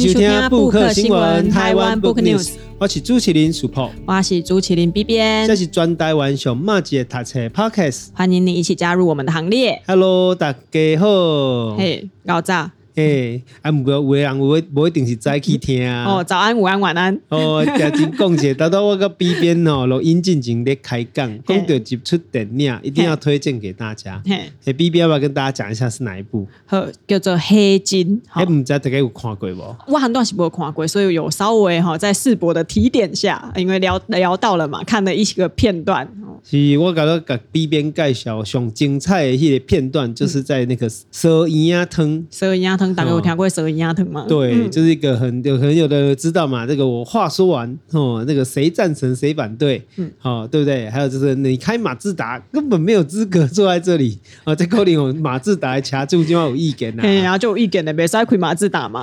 收听布克新闻台湾 Book News，我是朱麒麟 Super，我是朱麒麟 B 编，这是专台湾上马姐读册 Podcast，欢迎你一起加入我们的行列。Hello，大家好，嘿，高炸。哎，啊，不过有的人有不一定是早起听啊。哦，早安、午安、晚安。哦，家真讲起，达到我个 B 边哦，录音进前咧开讲，讲到一出电影，一定要推荐给大家。嘿，B 边要不要跟大家讲一下是哪一部？好，叫做《黑金》。哎，唔知大家有看过无？我很多是没有看过，所以有稍微哈在世博的提点下，因为聊聊到了嘛，看了一个片段。是我感到给 B 边介绍上精彩的一个片段，就是在那个蛇营鸭汤，蛇营鸭汤。大家有听过蛇营鸭汤吗？对，嗯、就是一个很有很有的知道嘛。这个我话说完哦，那个谁赞成谁反对，嗯，好、哦，对不对？还有就是你开马自达根本没有资格坐在这里啊，在扣零马自达还掐住就要有意见呐，然后就有意见的别再开马自达嘛。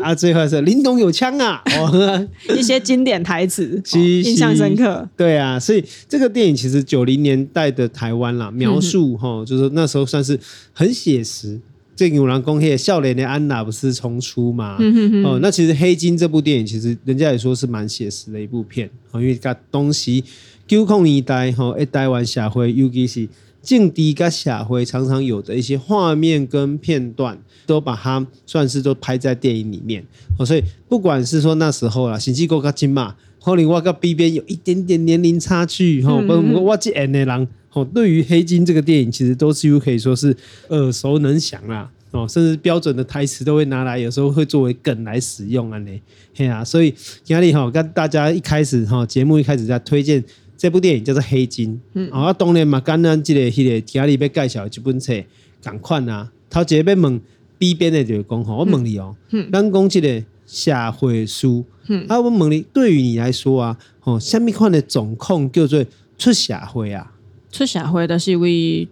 啊，最后是林董有枪啊，哦、一些经典台词，哦、印象深刻。对啊，所以这个电影其实九零年代的台湾啦，描述哈、就是那时候算是很写实。这个有人讲，嘿，少年的安娜不是重出吗？嗯、哼哼哦，那其实《黑金》这部电影，其实人家也说是蛮写实的一部片，哦，因为它东西九控年代哈，一台湾社会，尤其是政治跟社会常常有的一些画面跟片段，都把它算是都拍在电影里面。哦，所以不管是说那时候啦，新机构跟金马，可能我跟 B 边有一点点年龄差距，哈、嗯，不过我这演的人。哦，对于《黑金》这个电影，其实都几乎可以说是耳熟能详啦。哦，甚至标准的台词都会拿来，有时候会作为梗来使用啊。呢，嘿啊，所以压力哈，跟大家一开始哈，节目一开始在推荐这部电影叫做《黑金》。嗯，啊，当然嘛，刚刚这个、那个压力被介绍这本书，赶快啊，头一个要问 B 边的就是讲吼，我问你哦，嗯，咱讲这个社会书，嗯，啊，我问你，对于你来说啊，哦，什么款的状况叫做出社会啊？出社会都是为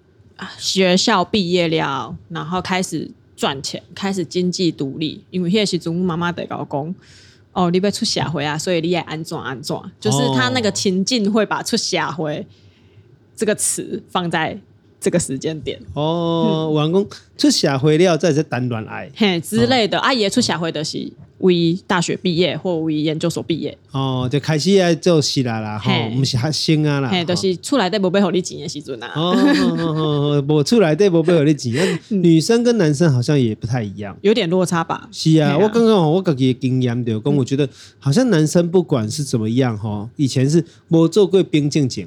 学校毕业了，然后开始赚钱，开始经济独立。因为那时阵妈妈在我讲，哦，你要出社会啊，所以你也安怎安怎，就是他那个情境会把出社会这个词放在这个时间点。哦，员工、嗯、出社会了，再是谈恋爱嘿之类的。阿、哦、爷、啊、出社会的是。为大学毕业或为研究所毕业哦，就开始爱做事啦啦，吼，不是学生啊啦，嘿，都、就是出来的无被好你钱的时阵啊，哦，哦，无出来的无被好你钱，女生跟男生好像也不太一样，有点落差吧？是啊，我刚刚我自己的经验就讲，我觉得好像男生不管是怎么样哈，以前是没做过兵进前，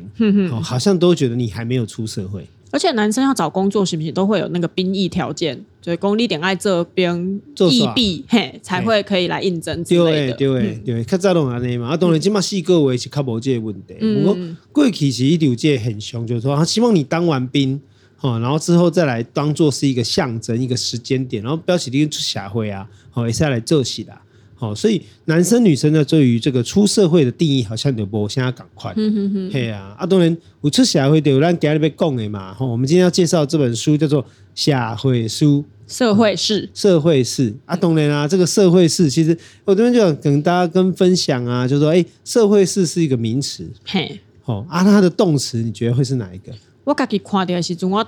好像都觉得你还没有出社会。而且男生要找工作，是不是都会有那个兵役条件？所以公立点爱这边役毕，嘿，才会可以来应征之类的。对对对，较早拢安尼嘛。啊，当然，即嘛四个月是较无这个问题。不过过去是一条这很凶，就是说他希望你当完兵，哈，然后之后再来当做是一个象征，一个时间点，然后标起你出社会啊，好，也是要来做事的。哦，所以男生女生呢，对于这个出社会的定义，好像就无现在赶快。嗯嗯嗯，嘿啊，啊当然我出社会就咱今日要讲的嘛。吼，我们今天要介绍这本书叫做《社会书》，社会事，社会事。啊，当然啊，这个社会事，其实我这边就想跟大家跟分享啊，就是说，哎，社会事是一个名词。嘿，哦，啊，它的动词你觉得会是哪一个？我自己看到的时候，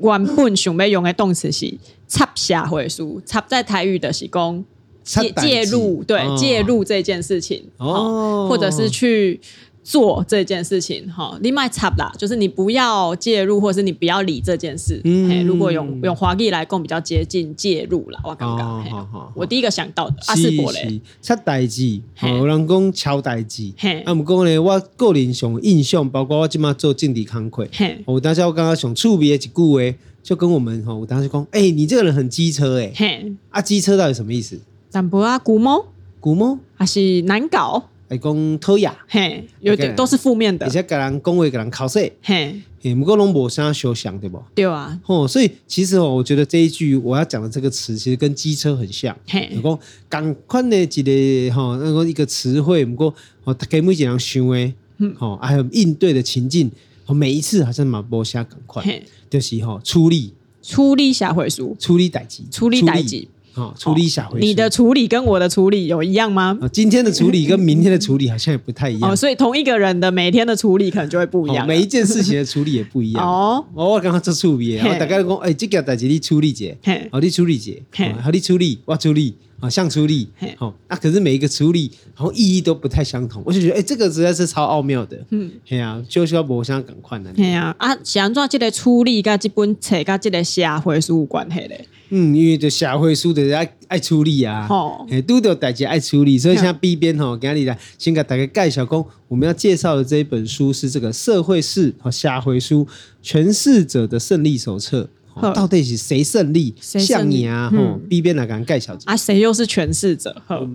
我原本想要用的动词是插社会书，插在台语的是讲。介介入，对、哦、介入这件事情，哦，或者是去做这件事情，哈，你卖插啦，就是你不要介入，或者是你不要理这件事。嗯，如果用用华语来讲，比较接近介入了。我刚刚，我第一个想到的阿士伯嘞，插代志，有人讲敲代志，啊，不过呢，我个人上印象，包括我今嘛做政治工作，我当时我刚刚上触别一句话，就跟我们哈，我当时讲，哎，你这个人很机车，哎，啊，机车到底什么意思？淡薄啊，古摸，古摸还是难搞？还讲讨厌，嘿，有点都是负面的。而且给人讲话，给人考试，嘿，不过拢无啥相像，对不？对啊，哦，所以其实哦，我觉得这一句我要讲的这个词，其实跟机车很像。嘿，讲赶快的一个哈，那个一个词汇，不过哦，给每一个人想诶，嗯，哦，还有应对的情境，哦，每一次好像嘛无啥赶快，就是哈，处理。处理社会事，处理代志，处理代志。哦，处理小回、哦、你的处理跟我的处理有一样吗？哦、今天的处理跟明天的处理好像也不太一样。哦，所以同一个人的每天的处理可能就会不一样、哦。每一件事情的处理也不一样。哦，我刚刚做处理，我大概讲，哎，这个代志你处理姐，好，你处理姐，好，你处理，我处理，啊，像处理，哦，那可是每一个处理，然后意义都不太相同，我就觉得，哎，这个实在是超奥妙的，嗯，嘿啊，就是要无相赶快的，嘿啊，啊，是安怎这个处理跟这本册跟这个社会是有关系的？嗯，因为这社会书的爱爱处理啊，哦，哎，都得大家爱处理，所以像 B 边吼，今日来先给大家介绍讲，我们要介绍的这一本书是这个社会事和下回书诠释者的胜利手册。到底是谁胜利？像你啊，吼，B 边来讲盖小姐啊，谁又是诠释者？呵，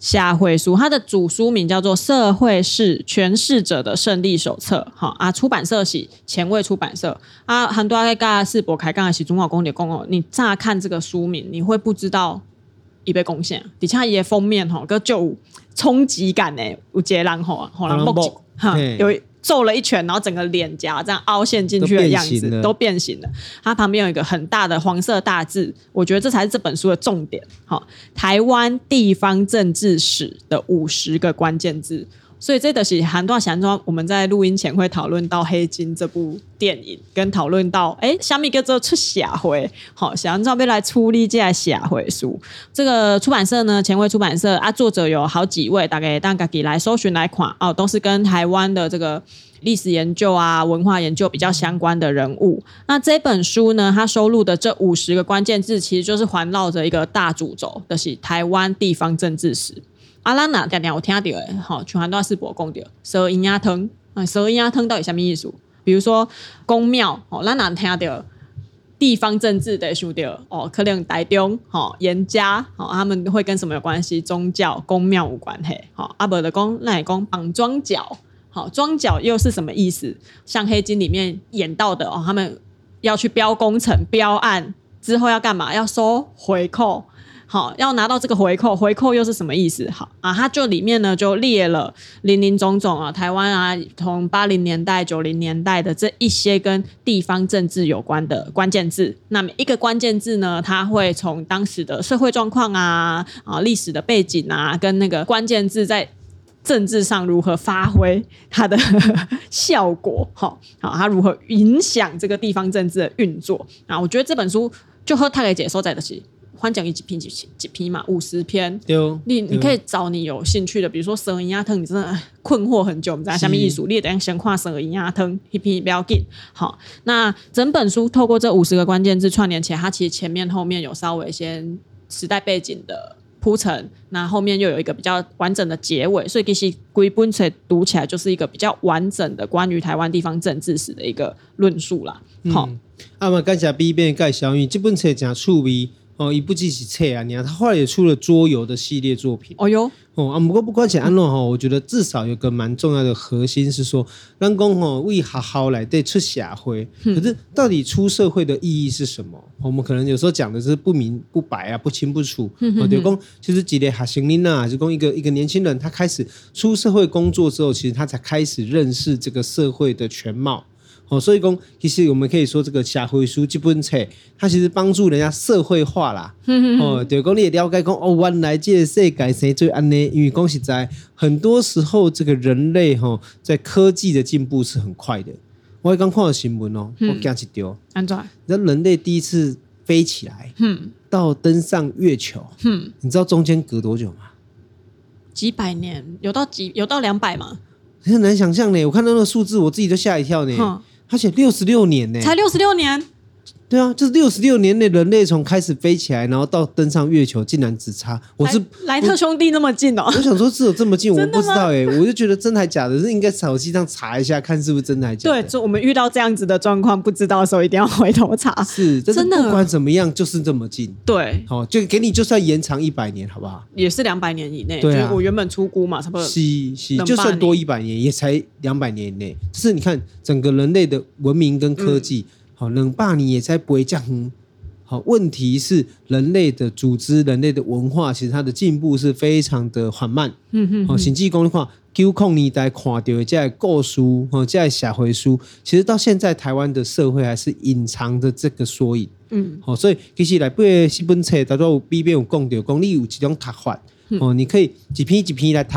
社会书，它的主书名叫做《社会是诠释者的胜利手册》。哈啊，出版社是前卫出版社啊。很多在噶世博开讲的是中华公的公哦。你乍看这个书名，你会不知道已被贡献。底下一封面吼，个就冲击感呢，有杰兰吼，好了，哈有。皱了一拳，然后整个脸颊这样凹陷进去的样子都变形了。它旁边有一个很大的黄色大字，我觉得这才是这本书的重点。好，台湾地方政治史的五十个关键字。所以这个是很多想说，我们在录音前会讨论到《黑金》这部电影，跟讨论到哎，虾米叫做出社会，好，想要来处理这社会书。这个出版社呢，前卫出版社啊，作者有好几位，大概大家可以来搜寻来看哦，都是跟台湾的这个历史研究啊、文化研究比较相关的人物。那这本书呢，它收录的这五十个关键字，其实就是环绕着一个大主轴，就是台湾地方政治史。阿拉那点点我听到诶，好，全环都是博公的。蛇银鸭汤啊，蛇银鸭汤到底什么意思？比如说宫庙哦，咱哪听到地方政治的书掉哦，可能台中哦，严家哦，他们会跟什么有关系？宗教宫庙无关系。好，阿伯的公那也公绑庄脚，好，庄脚又是什么意思？像黑金里面演到的哦，他们要去标工程、标案之后要干嘛？要收回扣。好，要拿到这个回扣，回扣又是什么意思？好啊，它就里面呢就列了林林总总啊，台湾啊，从八零年代、九零年代的这一些跟地方政治有关的关键字。那么一个关键字呢，它会从当时的社会状况啊、啊历史的背景啊，跟那个关键字在政治上如何发挥它的效果，好，好，它如何影响这个地方政治的运作啊？我觉得这本书就和他给解说在的是。宽讲一几篇几几篇嘛，五十篇。对，你你可以找你有兴趣的，比如说《蛇银鸭汤》，你真的困惑很久，我们在下面艺术，你也等下先看《蛇银鸭汤》一篇不要紧。好，那整本书透过这五十个关键字串联起来，它其实前面后面有稍微先时代背景的铺陈，那后面又有一个比较完整的结尾，所以其实归本册读起来就是一个比较完整的关于台湾地方政治史的一个论述啦。好，嗯、啊嘛，感谢 B 编介绍，因为这本册真趣味。哦，一部机器册啊，你看他后来也出了桌游的系列作品。哦哟，哦啊，不过不管怎样哈，我觉得至少有个蛮重要的核心是说，让公吼为好好来对出社会。可是到底出社会的意义是什么？我们可能有时候讲的是不明不白啊，不清不楚。哦，对公，其实几年哈行林呐，就公一个一个年轻人，他开始出社会工作之后，其实他才开始认识这个社会的全貌。哦，所以讲，其实我们可以说，这个社会书这本册，它其实帮助人家社会化啦。哦，对，讲你也了解讲，哦，原来这个世界是最安呢，因为讲实在，很多时候这个人类哈，在科技的进步是很快的。我刚看到新闻哦，我惊一丢，安怎？你知道人类第一次飞起来，嗯，到登上月球，嗯，你知道中间隔多久吗？几百年？有到几？有到两百吗？很难想象呢。我看到那个数字，我自己都吓一跳呢。而且六十六年呢，才六十六年。对啊，就是六十六年内人类从开始飞起来，然后到登上月球，竟然只差我是莱特兄弟那么近哦。我想说，只有这么近，我 不知道哎，我就觉得真还假的，是应该手机上查一下，看是不是真的还假的。对，就我们遇到这样子的状况，不知道的时候一定要回头查。是，真的，不管怎么样，就是这么近。对，好，就给你就算延长一百年，好不好？也是两百年以内。对啊，我原本出估嘛，差不多。是是，就算多一百年，也才两百年以内。就是你看，整个人类的文明跟科技。好，冷霸你也才不会这样。好，问题是人类的组织、人类的文化，其实它的进步是非常的缓慢。嗯嗯。好，甚至讲的话，九零年代看到的这故事，哦，这社会书，其实到现在台湾的社会还是隐藏着这个缩影。嗯。好，所以其实来背这本册，大家有 B 编有讲到，讲你有几种读法。哦，你可以一篇一篇来读。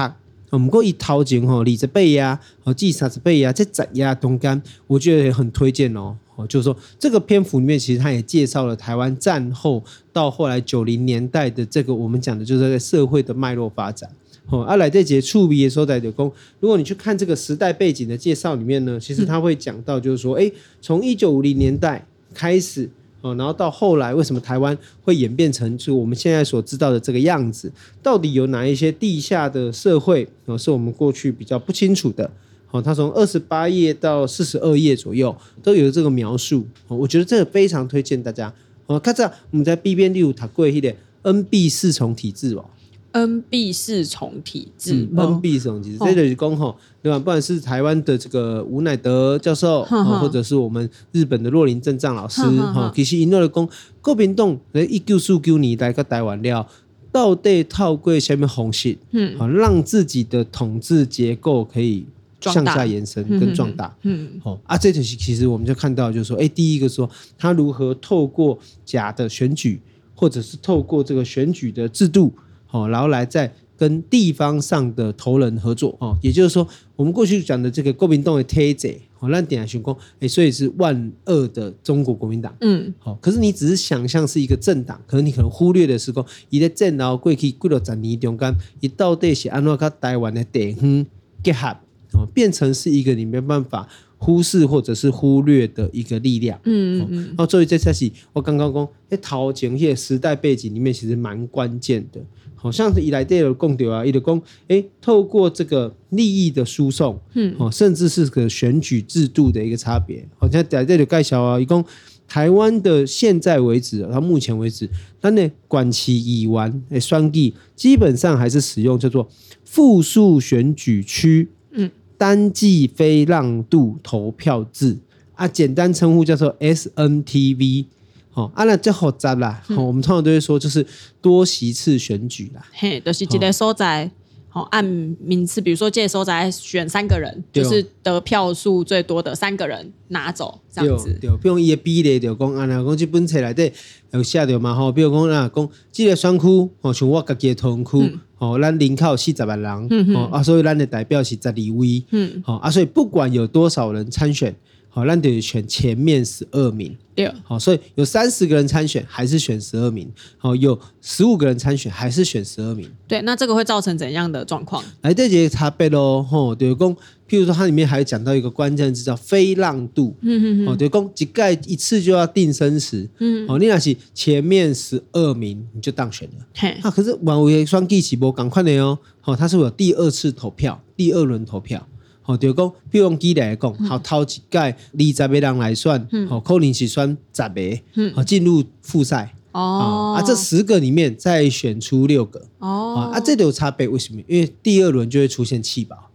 我们过一掏钱吼，二十倍呀，哦，记三十倍呀，这十呀中间，我觉得也很推荐哦。哦，就是说这个篇幅里面，其实他也介绍了台湾战后到后来九零年代的这个我们讲的就是在社会的脉络发展。哦，阿，来这节触笔的时候在就讲，如果你去看这个时代背景的介绍里面呢，其实他会讲到，就是说，哎，从一九五零年代开始，哦，然后到后来，为什么台湾会演变成就我们现在所知道的这个样子？到底有哪一些地下的社会，哦，是我们过去比较不清楚的？哦，他从二十八页到四十二页左右都有这个描述。哦，我觉得这个非常推荐大家。哦，看这我们在 B 边六塔贵一点，NB 四重体制哦。NB 四重体制，NB 四重体制，这就是讲吼，对吧？不管是台湾的这个吴乃德教授，或者是我们日本的洛林正藏老师，哈，其实因为讲国民党在一九四九年代个台湾了，到底透过什么方式，嗯，好让自己的统治结构可以向下延伸跟壮大，嗯，好啊，这就是其实我们就看到，就是说，哎，第一个说他如何透过假的选举，或者是透过这个选举的制度。好，然后来再跟地方上的头人合作哦，也就是说，我们过去讲的这个国民党的体制，好，那点下寻工，哎，所以是万恶的中国国民党，嗯，好，可是你只是想象是一个政党，可能你可能忽略的是说，一个政党过去几多十年中间，一到底是安怎跟台湾的地方结合，哦，变成是一个你没办法忽视或者是忽略的一个力量，嗯嗯嗯，然后所以这才是我刚刚讲，哎，陶景业时代背景里面，其实蛮关键的。好像是以来的共丢啊，一的公，哎，透过这个利益的输送，嗯，哦，甚至是个选举制度的一个差别。好像在这里介绍啊，一共台湾的现在为止，到目前为止，它呢管其已完，哎，双地基本上还是使用叫做复数选举区，嗯，单季非让渡投票制啊，简单称呼叫做 SNTV。好，啊，那这好杂啦。好，我们通常都会说，就是多席次选举啦。嘿，就是一个所在，好按名次，比如说这时候再选三个人，就是得票数最多的三个人拿走这样子。对，比如伊个比例就讲，啊，那讲这本册内底有写着嘛，吼，比如讲啊，讲这个选区，吼，像我家己的同区，哦，咱人口四十万人，哦，啊，所以咱的代表是十二位，嗯，好，啊，所以不管有多少人参选。好，那得选前面十二名。对，好，所以有三十个人参选，还是选十二名。好，有十五个人参选，还是选十二名。对，那这个会造成怎样的状况？来，这节差别喽。吼，对公，譬如说它里面还有讲到一个关键字叫非浪度。嗯嗯哦，对公，一盖一次就要定生死。嗯。哦，你那是前面十二名你就当选了。嘿。啊，可是万为双计起波赶快的哦。好，它是有第二次投票，第二轮投票。好，就讲，比如讲举例来讲，好，头一届二十个人来算，好，可能是选十个，好，进入复赛。哦，啊，这十个里面再选出六个。哦，啊，这里有差别，为什么？因为第二轮就会出现弃保。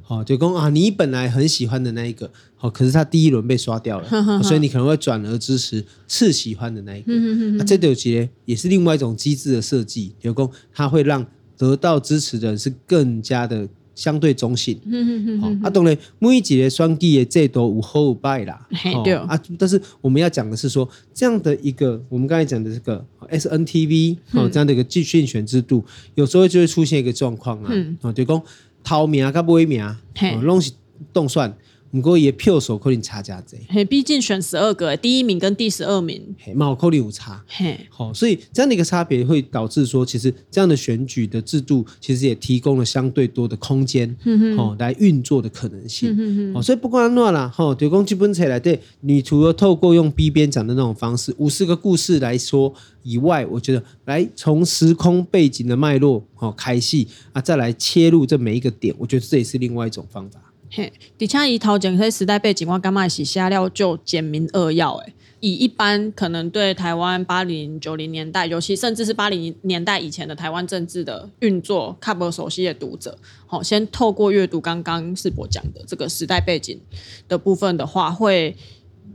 好，就讲啊，你本来很喜欢的那一个，好，可是他第一轮被刷掉了，所以你可能会转而支持次喜欢的那一个。啊，这里有节也是另外一种机制的设计，就讲它会让得到支持的人是更加的。相对中性，嗯嗯嗯，啊，当然每一个选举的制度有好有败啦，对。啊，但是我们要讲的是说，这样的一个我们刚才讲的这个 SNTV 哦，这样的一个竞选制度，有时候就会出现一个状况啊，啊，就讲头名跟尾名，拢是动算。不过也票数可能差价这，嘿，毕竟选十二个，第一名跟第十二名，嘿，嘛可能有差，嘿，好，所以这样的一个差别会导致说，其实这样的选举的制度，其实也提供了相对多的空间，嗯好，来运作的可能性，嗯好，所以不管怎啦，哈，对公基本起来，对，你除了透过用 B 编讲的那种方式，五十个故事来说以外，我觉得来从时空背景的脉络，好开戏啊，再来切入这每一个点，我觉得这也是另外一种方法。嘿，而且伊头前迄时代背景，我感觉是写了就简明扼要诶。以一般可能对台湾八零九零年代，尤其甚至是八零年代以前的台湾政治的运作，看不熟悉的读者，好，先透过阅读刚刚世博讲的这个时代背景的部分的话，会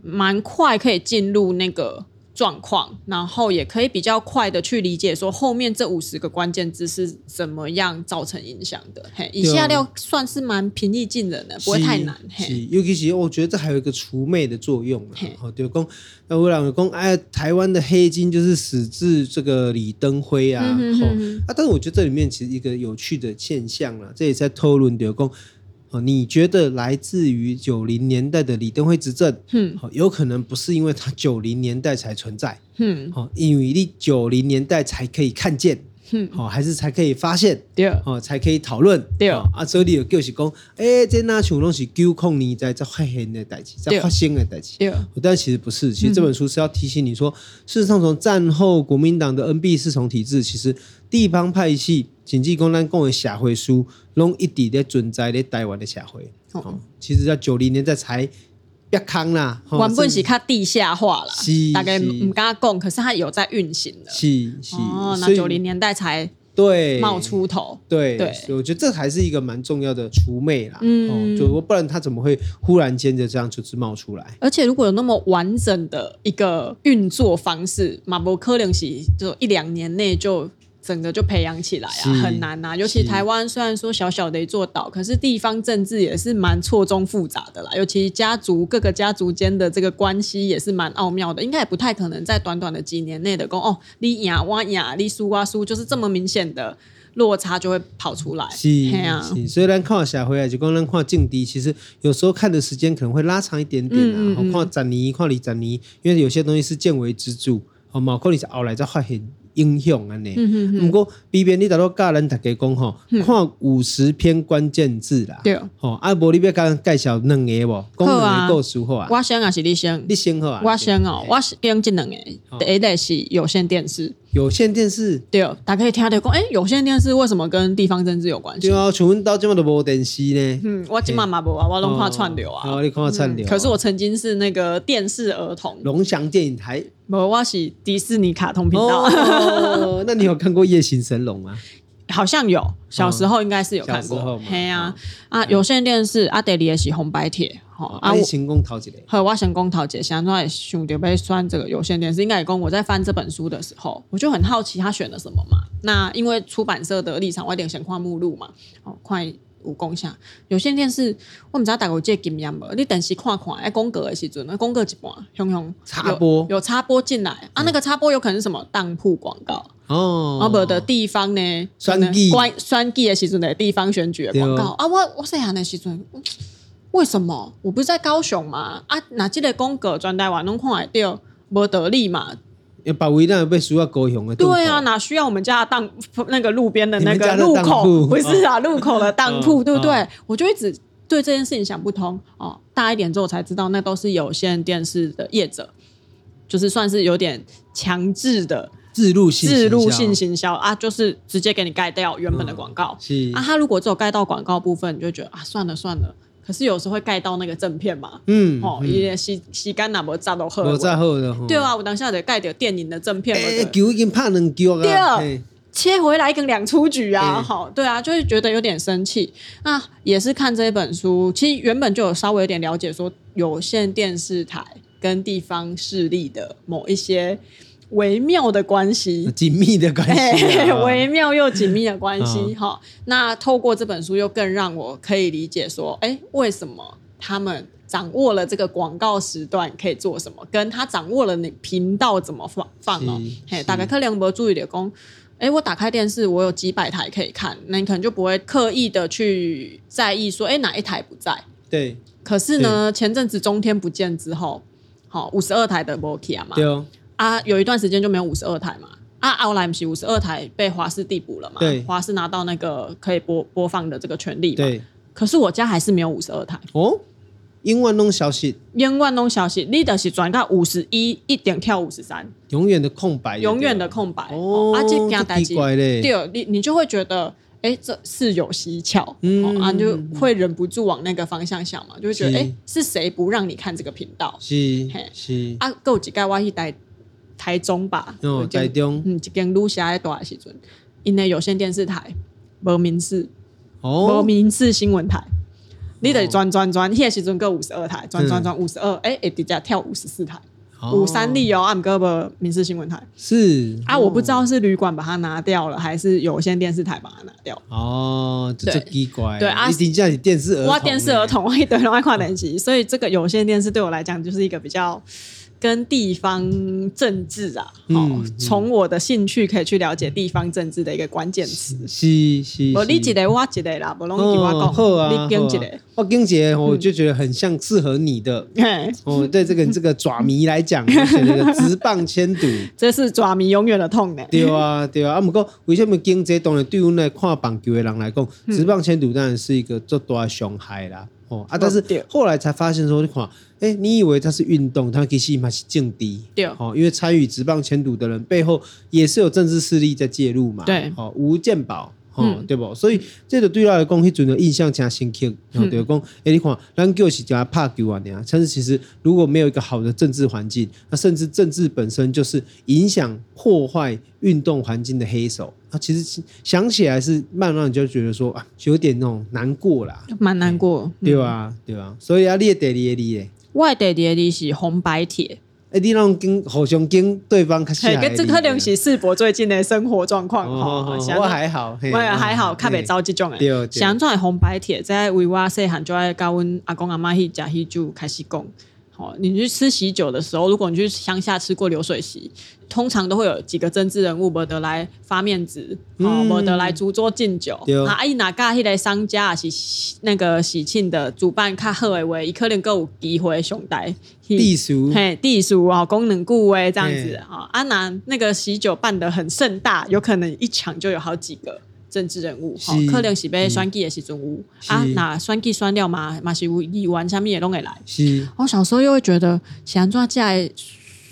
蛮快可以进入那个。状况，然后也可以比较快的去理解说后面这五十个关键字是怎么样造成影响的。嘿，以下料算是蛮平易近人的，不会太难。嘿，尤其是我觉得这还有一个除魅的作用。好，就讲那我两个讲，哎，台湾的黑金就是始自这个李登辉啊。嗯、哼哼啊，但是我觉得这里面其实一个有趣的现象啊，这也在讨论，就讲。哦，你觉得来自于九零年代的李登辉执政，嗯，好，有可能不是因为他九零年代才存在，嗯，好，因为你九零年代才可以看见。嗯，好，还是才可以发现，对，哦，才可以讨论，对，啊，所以你就是讲，哎，这哪像东西九零年代在发现的代志，在发生的代志，对，但其实不是，其实这本书是要提醒你说，事实上从战后国民党的 NB 四重体制，其实地方派系、经济公单共的社会书，拢一直在存在在台湾的社会，哦，其实在九零年代才。别康啦，原本是它地下化了，大概唔敢讲，可是它有在运行的。是是，哦，那九零年代才对冒出头，对对，我觉得这还是一个蛮重要的除魅啦。嗯，就不然它怎么会忽然间就这样就是冒出来？而且如果有那么完整的一个运作方式，马博科林是就一两年内就。整个就培养起来啊，很难呐、啊。尤其台湾虽然说小小的一座岛，可是地方政治也是蛮错综复杂的啦。尤其家族各个家族间的这个关系也是蛮奥妙的，应该也不太可能在短短的几年内的公哦，你赢我赢，你输我输，就是这么明显的落差就会跑出来。是，啊、是。所以咱看下回来就讲咱看劲敌，其实有时候看的时间可能会拉长一点点啊。嗯嗯嗯看十年，看二十年，因为有些东西是见微知著，哦，毛可能是后来再发现。影响安尼，不过边边你大多教人大家讲吼，看五十篇关键字啦，对，吼，啊无你要讲介绍两个无，讲两个够熟好啊。我先还是你先？你先好啊。我先哦，我是用这两个，第一个是有线电视。有线电视，对，大家可以听到讲，哎，有线电视为什么跟地方政治有关系？对啊，请问到今嘛都无电视呢？嗯，我今嘛嘛无啊，我拢看串流啊。哦，你看串流。可是我曾经是那个电视儿童。龙翔电影台。无，我是迪士尼卡通频道。哦，那你有看过《夜行神龙》吗？好像有，小时候应该是有看过。嘿啊啊，有线电视阿德里也是红白帖。好，啊，我成功淘姐，和我成功淘姐，想说兄弟被算这个有线电视，应该也讲我在翻这本书的时候，我就很好奇他选了什么嘛。那因为出版社的立场，我一点先看目录嘛。哦，快五共享有线电视，我们知道大概这经验无？你电视看看，哎，公格的时阵，公格一半，熊熊插播有插播进来啊，那个插播有可能是什么当铺广告哦，啊不的地方呢，选关选举的时阵的地方选举的广告啊，我我细汉的时阵。为什么我不是在高雄吗？啊，哪记得公格转台湾弄看来掉没得力嘛？要把维那被输到高雄的。对啊，哪需要我们家的当那个路边的那个路口？不是啊，路口的当铺，对不对？我就一直对这件事情想不通哦。大一点之后才知道，那都是有线电视的业者，就是算是有点强制的自入性自入性行销啊，就是直接给你盖掉原本的广告。是啊，他如果只有盖到广告部分，你就觉得啊，算了算了。可是有时候会盖到那个正片嘛，嗯，哦，也洗洗干哪么炸到好，我炸好的，对啊，我当下得盖掉电影的正片，哎，球已经拍两球啊，切回来一个两出局啊，好，对啊，就会觉得有点生气。那也是看这一本书，其实原本就有稍微有点了解，说有线电视台跟地方势力的某一些。微妙的关系，紧密的关系、啊，微妙又紧密的关系。哈、哦，那透过这本书，又更让我可以理解说，哎，为什么他们掌握了这个广告时段可以做什么，跟他掌握了你频道怎么放放哦。嘿，打开克良博注意点工，哎，我打开电视，我有几百台可以看，那你可能就不会刻意的去在意说，哎，哪一台不在？对。可是呢，前阵子中天不见之后，好，五十二台的 Nokia 嘛。对哦。啊，有一段时间就没有五十二台嘛，啊，后来不是五十二台被华视递补了嘛，对，华视拿到那个可以播播放的这个权利嘛，对。可是我家还是没有五十二台。哦，永远拢消息，永远拢消息，你的是转到五十一，一点跳五十三，永远的空白，永远的空白。哦，啊，这样奇怪嘞，对，你你就会觉得，哎，这是有蹊跷，嗯，啊，就会忍不住往那个方向想嘛，就会觉得，哎，是谁不让你看这个频道？是，是，啊，够几盖挖一台。台中吧，哦，台中，嗯，一间路下在大时阵，因为有线电视台无民视，哦，无民视新闻台，你得转转转，迄个时阵够五十二台，转转转五十二，哎，直接跳五十四台，五三立哦，俺们哥无民视新闻台，是。啊，我不知道是旅馆把它拿掉了，还是有线电视台把它拿掉，哦，这奇怪，对啊，你叫你电视儿童，我电视儿童，我一堆人爱看电视，所以这个有线电视对我来讲就是一个比较。跟地方政治啊，哦，从我的兴趣可以去了解地方政治的一个关键词。是是，我你一个我一个啦，不拢给我讲。好啊，你讲一个，我讲一个，我就觉得很像适合你的。哦，对这个 这个爪迷来讲，选那个职棒千赌，这是爪迷永远的痛呢。对啊，对啊。啊，不过为什么经济当然对阮来看棒球的人来讲，直棒千赌当然是一个最大的伤害啦。哦啊，但是后来才发现说，你看，哎，你以为它是运动，它其实嘛是政敌。对，哦，因为参与职棒迁赌的人背后也是有政治势力在介入嘛。对，哦，吴建宝，哦，对不？所以这个对他来讲，迄阵的印象加深刻。哦，对，讲，哎，你看，咱就是叫他拍球啊，那样。但是其实如果没有一个好的政治环境，那甚至政治本身就是影响破坏运动环境的黑手。其实想起来是慢慢就觉得说啊，有点那种难过啦，蛮难过，嗯、对吧？对吧？所以啊，你的第二个字诶，我的第二个字是红白帖，哎，你拢跟互相跟对方较像，跟这可能是世博最近的生活状况哈。我还好，我还好，较袂遭这种诶。想做红白帖，在为我细汉就爱教阮阿公阿妈去食迄酒开始讲。好，你去吃喜酒的时候，如果你去乡下吃过流水席，通常都会有几个政治人物不得来发面子，哦、嗯，不得来主桌敬酒。啊，阿姨哪家迄个商家是那个喜庆的主办较好的话，伊可能够有机会上台。地叔，嘿，地叔啊，功能顾威这样子啊。阿南嘿、啊、那个喜酒办得很盛大，有可能一场就有好几个。政治人物，吼，可能是被选举的时阵有啊，那选举选了嘛，嘛是有议员啥物也拢会来。是，我小时候又会觉得，像这些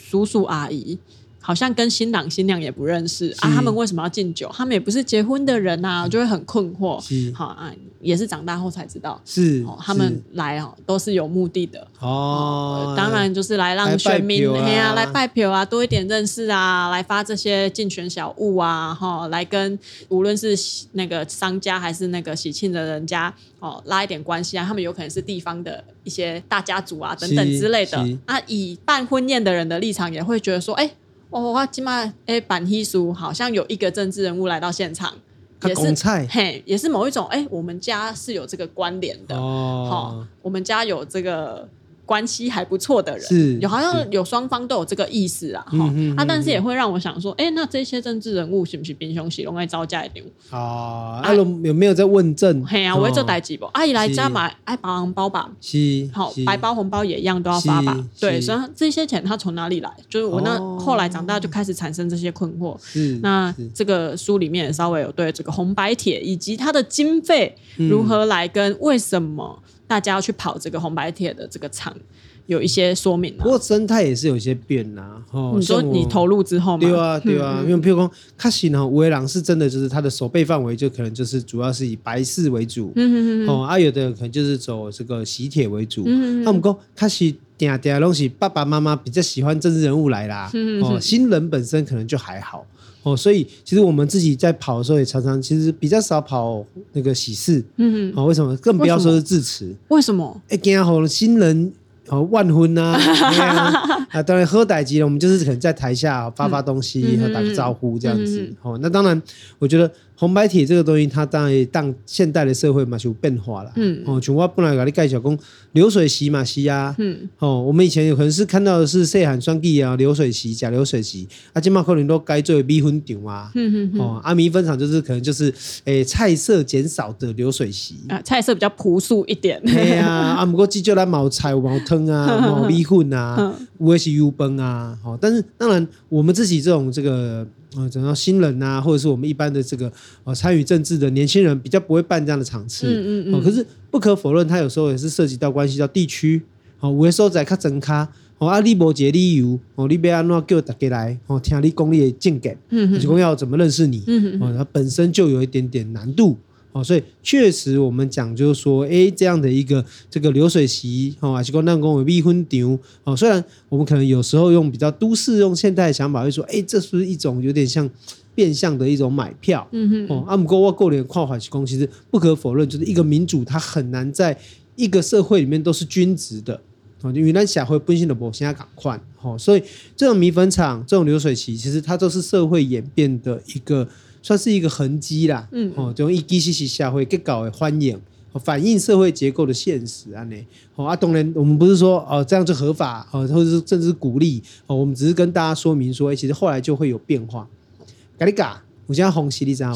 叔叔阿姨。好像跟新郎新娘也不认识啊，他们为什么要敬酒？他们也不是结婚的人呐，就会很困惑。好啊，也是长大后才知道，是他们来哦，都是有目的的哦。当然就是来让选民哎呀来拜票啊，多一点认识啊，来发这些竞选小物啊，哈，来跟无论是那个商家还是那个喜庆的人家哦拉一点关系啊。他们有可能是地方的一些大家族啊等等之类的啊。以办婚宴的人的立场也会觉得说，哎。哦，我起码诶，板黑叔好像有一个政治人物来到现场，也是嘿，也是某一种诶，我们家是有这个关联的哦，好，我们家有这个。关系还不错的人，是有好像有双方都有这个意思啊，哈啊，但是也会让我想说，哎，那这些政治人物是不是平常时拢爱招架一点啊？阿龙有没有在问政？嘿啊，我会做代志不？阿姨来家买爱包红包吧？是，好，白包红包也一样都要发吧？对，所以这些钱他从哪里来？就是我那后来长大就开始产生这些困惑。是，那这个书里面也稍微有对这个红白帖以及它的经费如何来跟为什么。大家要去跑这个红白帖的这个场，有一些说明。不过生态也是有些变呐。哦，你说你投入之后吗？对啊，对啊。因为譬如说，卡西呢，五位郎是真的，就是他的守备范围就可能就是主要是以白事为主。嗯嗯嗯。哦，啊，有的可能就是走这个喜帖为主。嗯嗯。那我们讲卡西点点东西，爸爸妈妈比较喜欢政治人物来啦。嗯嗯。哦，新人本身可能就还好。哦，所以其实我们自己在跑的时候，也常常其实比较少跑那个喜事，嗯嗯，哦，为什么？更不要说是致辞，为什么？哎，今天好新人。哦，万婚呐，啊，当然喝歹级了，我们就是可能在台下发发东西，和打个招呼这样子。哦，那当然，我觉得红白帖这个东西，它当然也当现代的社会嘛，就变化了。嗯，哦，像我本来给你介绍讲流水席嘛，是啊。嗯，哦，我们以前有可能是看到的是细汉双季啊，流水席假流水席，啊，今嘛可能都改做米粉场啊。嗯嗯哦，啊，米粉场就是可能就是诶菜色减少的流水席啊，菜色比较朴素一点。对啊，啊，不过记住来毛菜毛汤啊，毛米粉啊，有的是油饭啊。好，但是当然我们自己这种这个。啊，等到新人啊，或者是我们一般的这个呃参与政治的年轻人，比较不会办这样的场次。嗯嗯嗯。可是不可否认，它有时候也是涉及到关系到地区。好，有的时候在较整卡。哦，啊，你无一个理由，哦，你要安怎叫大家来？哦，听你讲你的政见。嗯嗯。就是要怎么认识你？嗯嗯。哦，它本身就有一点点难度。哦，所以确实我们讲就是说，哎，这样的一个这个流水席，哦，还是讲那种米粉场，哦，虽然我们可能有时候用比较都市用现代的想法，会说，哎，这是不是一种有点像变相的一种买票？嗯哼，哦，啊，不过我过年跨海公，其实不可否认，就是一个民主，它很难在一个社会里面都是均值的，哦，因为那社会本身的博现在赶快，哦，所以这种米粉厂，这种流水席，其实它都是社会演变的一个。算是一个痕迹啦，嗯，哦，这种一基是是社会结构的欢迎，反映社会结构的现实啊，呢，哦啊，当然我们不是说哦这样就合法哦，或者是甚至是鼓励哦，我们只是跟大家说明说，哎，其实后来就会有变化。咖喱咖，我现在红喜你知道吗？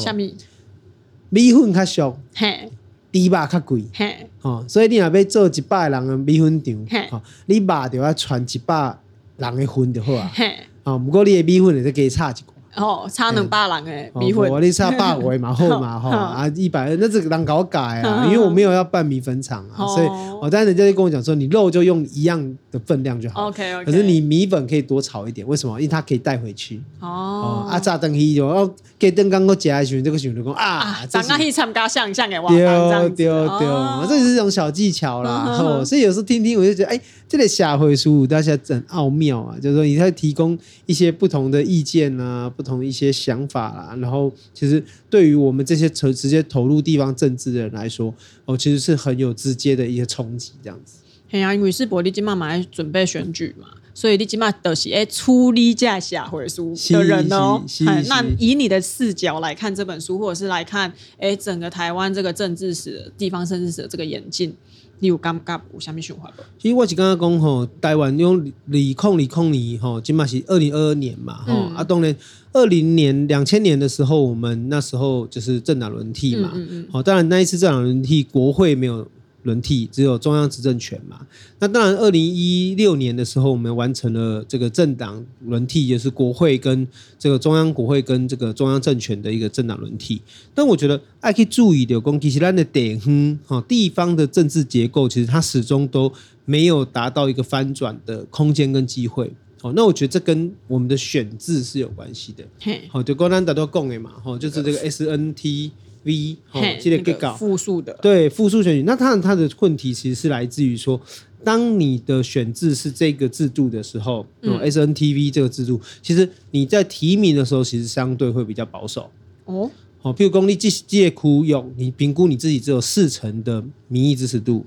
米粉较俗，嘿，猪肉较贵，嘿，哦，所以你若要做一百人的米粉场，哦，你肉就要传一百人的粉就好啊，嘿，哦，不过你的米粉就加差一块。哦，差两百人诶，米粉，我你差百位嘛，好嘛，哈啊，一百，那这个人搞改啊，因为我没有要办米粉厂啊，所以，我当然人家就跟我讲说，你肉就用一样的分量就好，OK OK，可是你米粉可以多炒一点，为什么？因为它可以带回去，哦，啊，炸灯鱼就哦，给灯刚哥夹下去，这个时候就讲啊，刚刚去参加像像诶，哇，丢丢丢，这是一种小技巧啦，哦，所以有时候听听我就觉得，哎。这个下回书大家真奥妙啊！就是说，你在提供一些不同的意见啊，不同一些想法啦，然后其实对于我们这些直直接投入地方政治的人来说，哦，其实是很有直接的一些冲击，这样子。哎呀，因为是伯利金妈妈准备选举嘛，所以你起码都是哎处理这社会事的人哦。那以你的视角来看这本书，或者是来看哎整个台湾这个政治史、地方政治史的这个演进。你有感觉有啥物想法无？其实我是感觉讲吼，台湾用二零二零年吼，起码是二零二二年嘛吼。嗯、啊，当然二零年两千年的时候，我们那时候就是政党轮替嘛。嗯嗯好，当然那一次政党轮替，国会没有。轮替只有中央执政权嘛？那当然，二零一六年的时候，我们完成了这个政党轮替，也是国会跟这个中央国会跟这个中央政权的一个政党轮替。但我觉得，还可以注意的，攻击其他的点，哼，哈，地方的政治结构，其实它始终都没有达到一个翻转的空间跟机会。哦，那我觉得这跟我们的选制是有关系的。好，就刚刚大家都讲的嘛，哈，就是这个 S N T。V 哦，这个给搞复数的，对复数选举，那它它的问题其实是来自于说，当你的选制是这个制度的时候，嗯，SNTV 这个制度，其实你在提名的时候，其实相对会比较保守。哦。好，譬如公立这这窟用你评估你自己只有四成的民意支持度，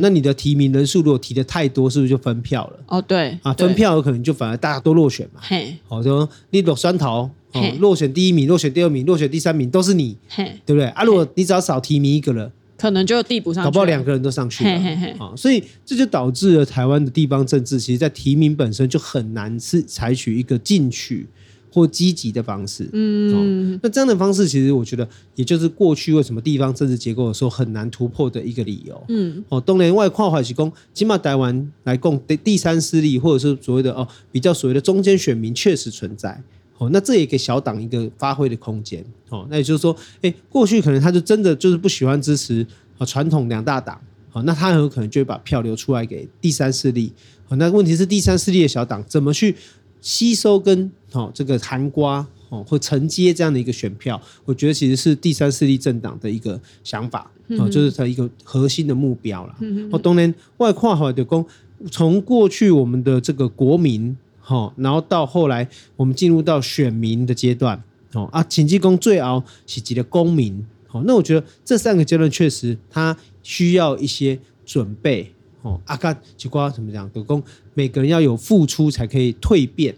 那你的提名人数如果提的太多，是不是就分票了？哦，对，啊，分票有可能就反而大家都落选嘛。嘿，好，说你落选头。哦，落选第一名，落选第二名，落选第三名都是你，嘿对不对？啊，如果你只要少提名一个人，可能就递补上去，搞不好两个人都上去了。嘿嘿嘿哦，所以这就导致了台湾的地方政治，其实在提名本身就很难是采取一个进取或积极的方式。嗯、哦，那这样的方式，其实我觉得，也就是过去为什么地方政治结构的时候很难突破的一个理由。嗯，哦，东联外跨海是攻，起码台湾来供，第三势力或者是所谓的哦，比较所谓的中间选民确实存在。哦，那这也给小党一个发挥的空间。哦，那也就是说，哎，过去可能他就真的就是不喜欢支持啊传统两大党。哦，那他很有可能就会把票流出来给第三势力。哦，那问题是第三势力的小党怎么去吸收跟哦这个含瓜哦会承接这样的一个选票？我觉得其实是第三势力政党的一个想法。哦，就是它一个核心的目标了。嗯哦，当然外跨海的工，从过去我们的这个国民。哦，然后到后来，我们进入到选民的阶段，哦啊，请济公最熬是级的公民，好，那我觉得这三个阶段确实他需要一些准备，哦，阿卡吉瓜怎么讲？就讲每个人要有付出才可以蜕变。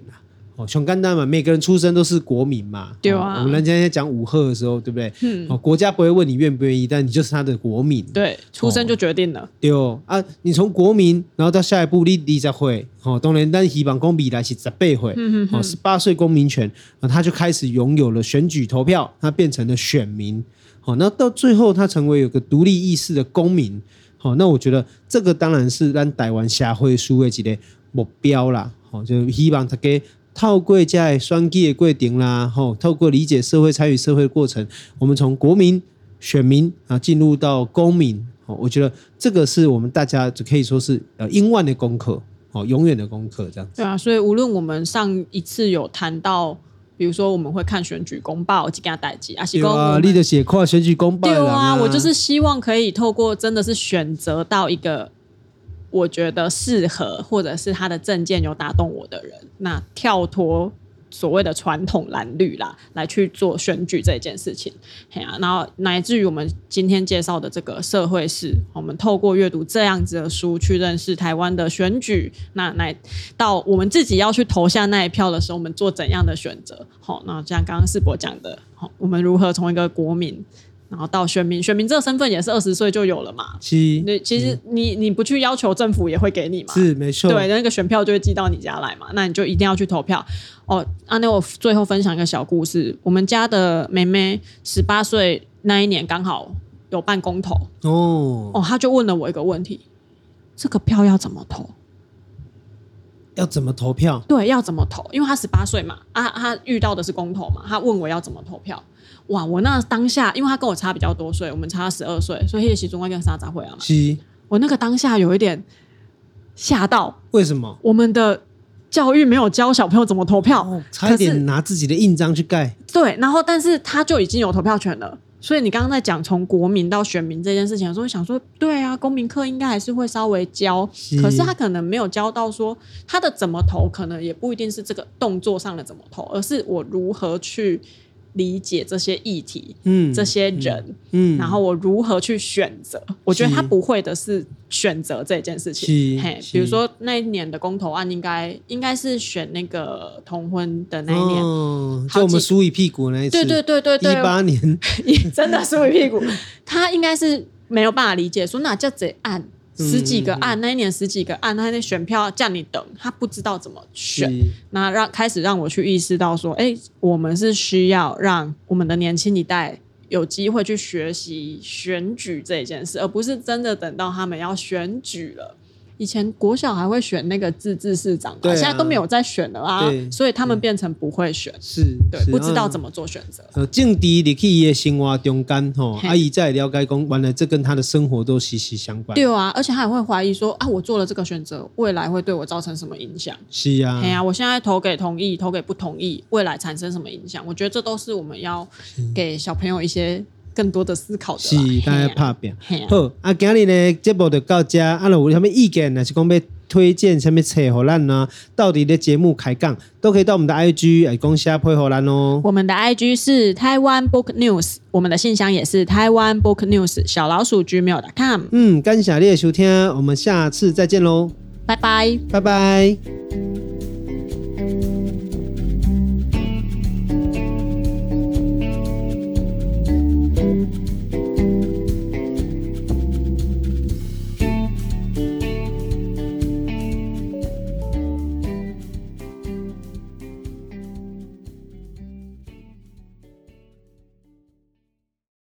哦，熊肝蛋嘛，每个人出生都是国民嘛。对啊。我们人家在讲武贺的时候，对不对？嗯。哦，国家不会问你愿不愿意，但你就是他的国民。对，出生就决定了。对哦。啊，你从国民，然后到下一步，你你再会。哦，当然，但希望公比来是十八岁。嗯嗯。哦，十八岁公民权，啊，他就开始拥有了选举投票，他变成了选民。好，那到最后，他成为有个独立意识的公民。好，那我觉得这个当然是让台湾社会数位级的目标啦。好，就希望他给。透过在双击的过程啦，吼，透过理解社会、参与社会的过程，我们从国民、选民啊，进入到公民，哦，我觉得这个是我们大家就可以说是呃，英万的功课，哦，永远的功课这样子。对啊，所以无论我们上一次有谈到，比如说我们会看选举公报，几件代志啊，是啊，立的写跨选举公报，对啊，我就是希望可以透过真的是选择到一个。我觉得适合，或者是他的政见有打动我的人，那跳脱所谓的传统蓝绿啦，来去做选举这件事情，嘿啊，然后乃至于我们今天介绍的这个社会史，我们透过阅读这样子的书去认识台湾的选举，那来到我们自己要去投下那一票的时候，我们做怎样的选择？好，那像刚刚世博讲的，好，我们如何从一个国民。然后到选民，选民这个身份也是二十岁就有了嘛。其那，其实你你不去要求政府也会给你嘛。是没错。对，那个选票就会寄到你家来嘛，那你就一定要去投票。哦，啊，那我最后分享一个小故事，我们家的妹妹十八岁那一年刚好有办公投哦哦，她就问了我一个问题：这个票要怎么投？要怎么投票？对，要怎么投？因为她十八岁嘛，啊，她遇到的是公投嘛，她问我要怎么投票。哇！我那当下，因为他跟我差比较多岁，我们差十二岁，所以也是中外跟沙杂会啊嘛。是。我那个当下有一点吓到。为什么？我们的教育没有教小朋友怎么投票，哦、差一点拿自己的印章去盖。对，然后但是他就已经有投票权了。所以你刚刚在讲从国民到选民这件事情的时候，想说，对啊，公民课应该还是会稍微教，是，可是他可能没有教到说他的怎么投，可能也不一定是这个动作上的怎么投，而是我如何去。理解这些议题，嗯，这些人，嗯，嗯，然后我如何去选择？我觉得他不会的是选择这件事情。嘿，比如说那一年的公投案应，应该应该是选那个同婚的那一年，哦，就我们输一屁股那一次，对对对对对，一八年，真的输一屁股。他应该是没有办法理解，说那叫这案。十几个案，那一年十几个案，他那选票叫你等，他不知道怎么选，那让开始让我去意识到说，哎，我们是需要让我们的年轻一代有机会去学习选举这件事，而不是真的等到他们要选举了。以前国小还会选那个自治市长，现在都没有在选了啊，所以他们变成不会选，是，对，不知道怎么做选择。呃，政治你可以生活中间吼，阿姨在了解讲，完了这跟他的生活都息息相关。对啊，而且他也会怀疑说啊，我做了这个选择，未来会对我造成什么影响？是啊，哎呀，我现在投给同意，投给不同意，未来产生什么影响？我觉得这都是我们要给小朋友一些。更多的思考的，是大家拍片。好，啊，今日呢节目就到这，啊，有什么意见呢？是讲要推荐什么册予咱呢？到底的节目开讲都可以到我们的 IG 来讲下配合咱哦。我们的 IG 是台湾 Book News，我们的信箱也是台湾 Book News 小老鼠 gmail.com。嗯，感谢你的收听，我们下次再见喽，拜拜，拜拜。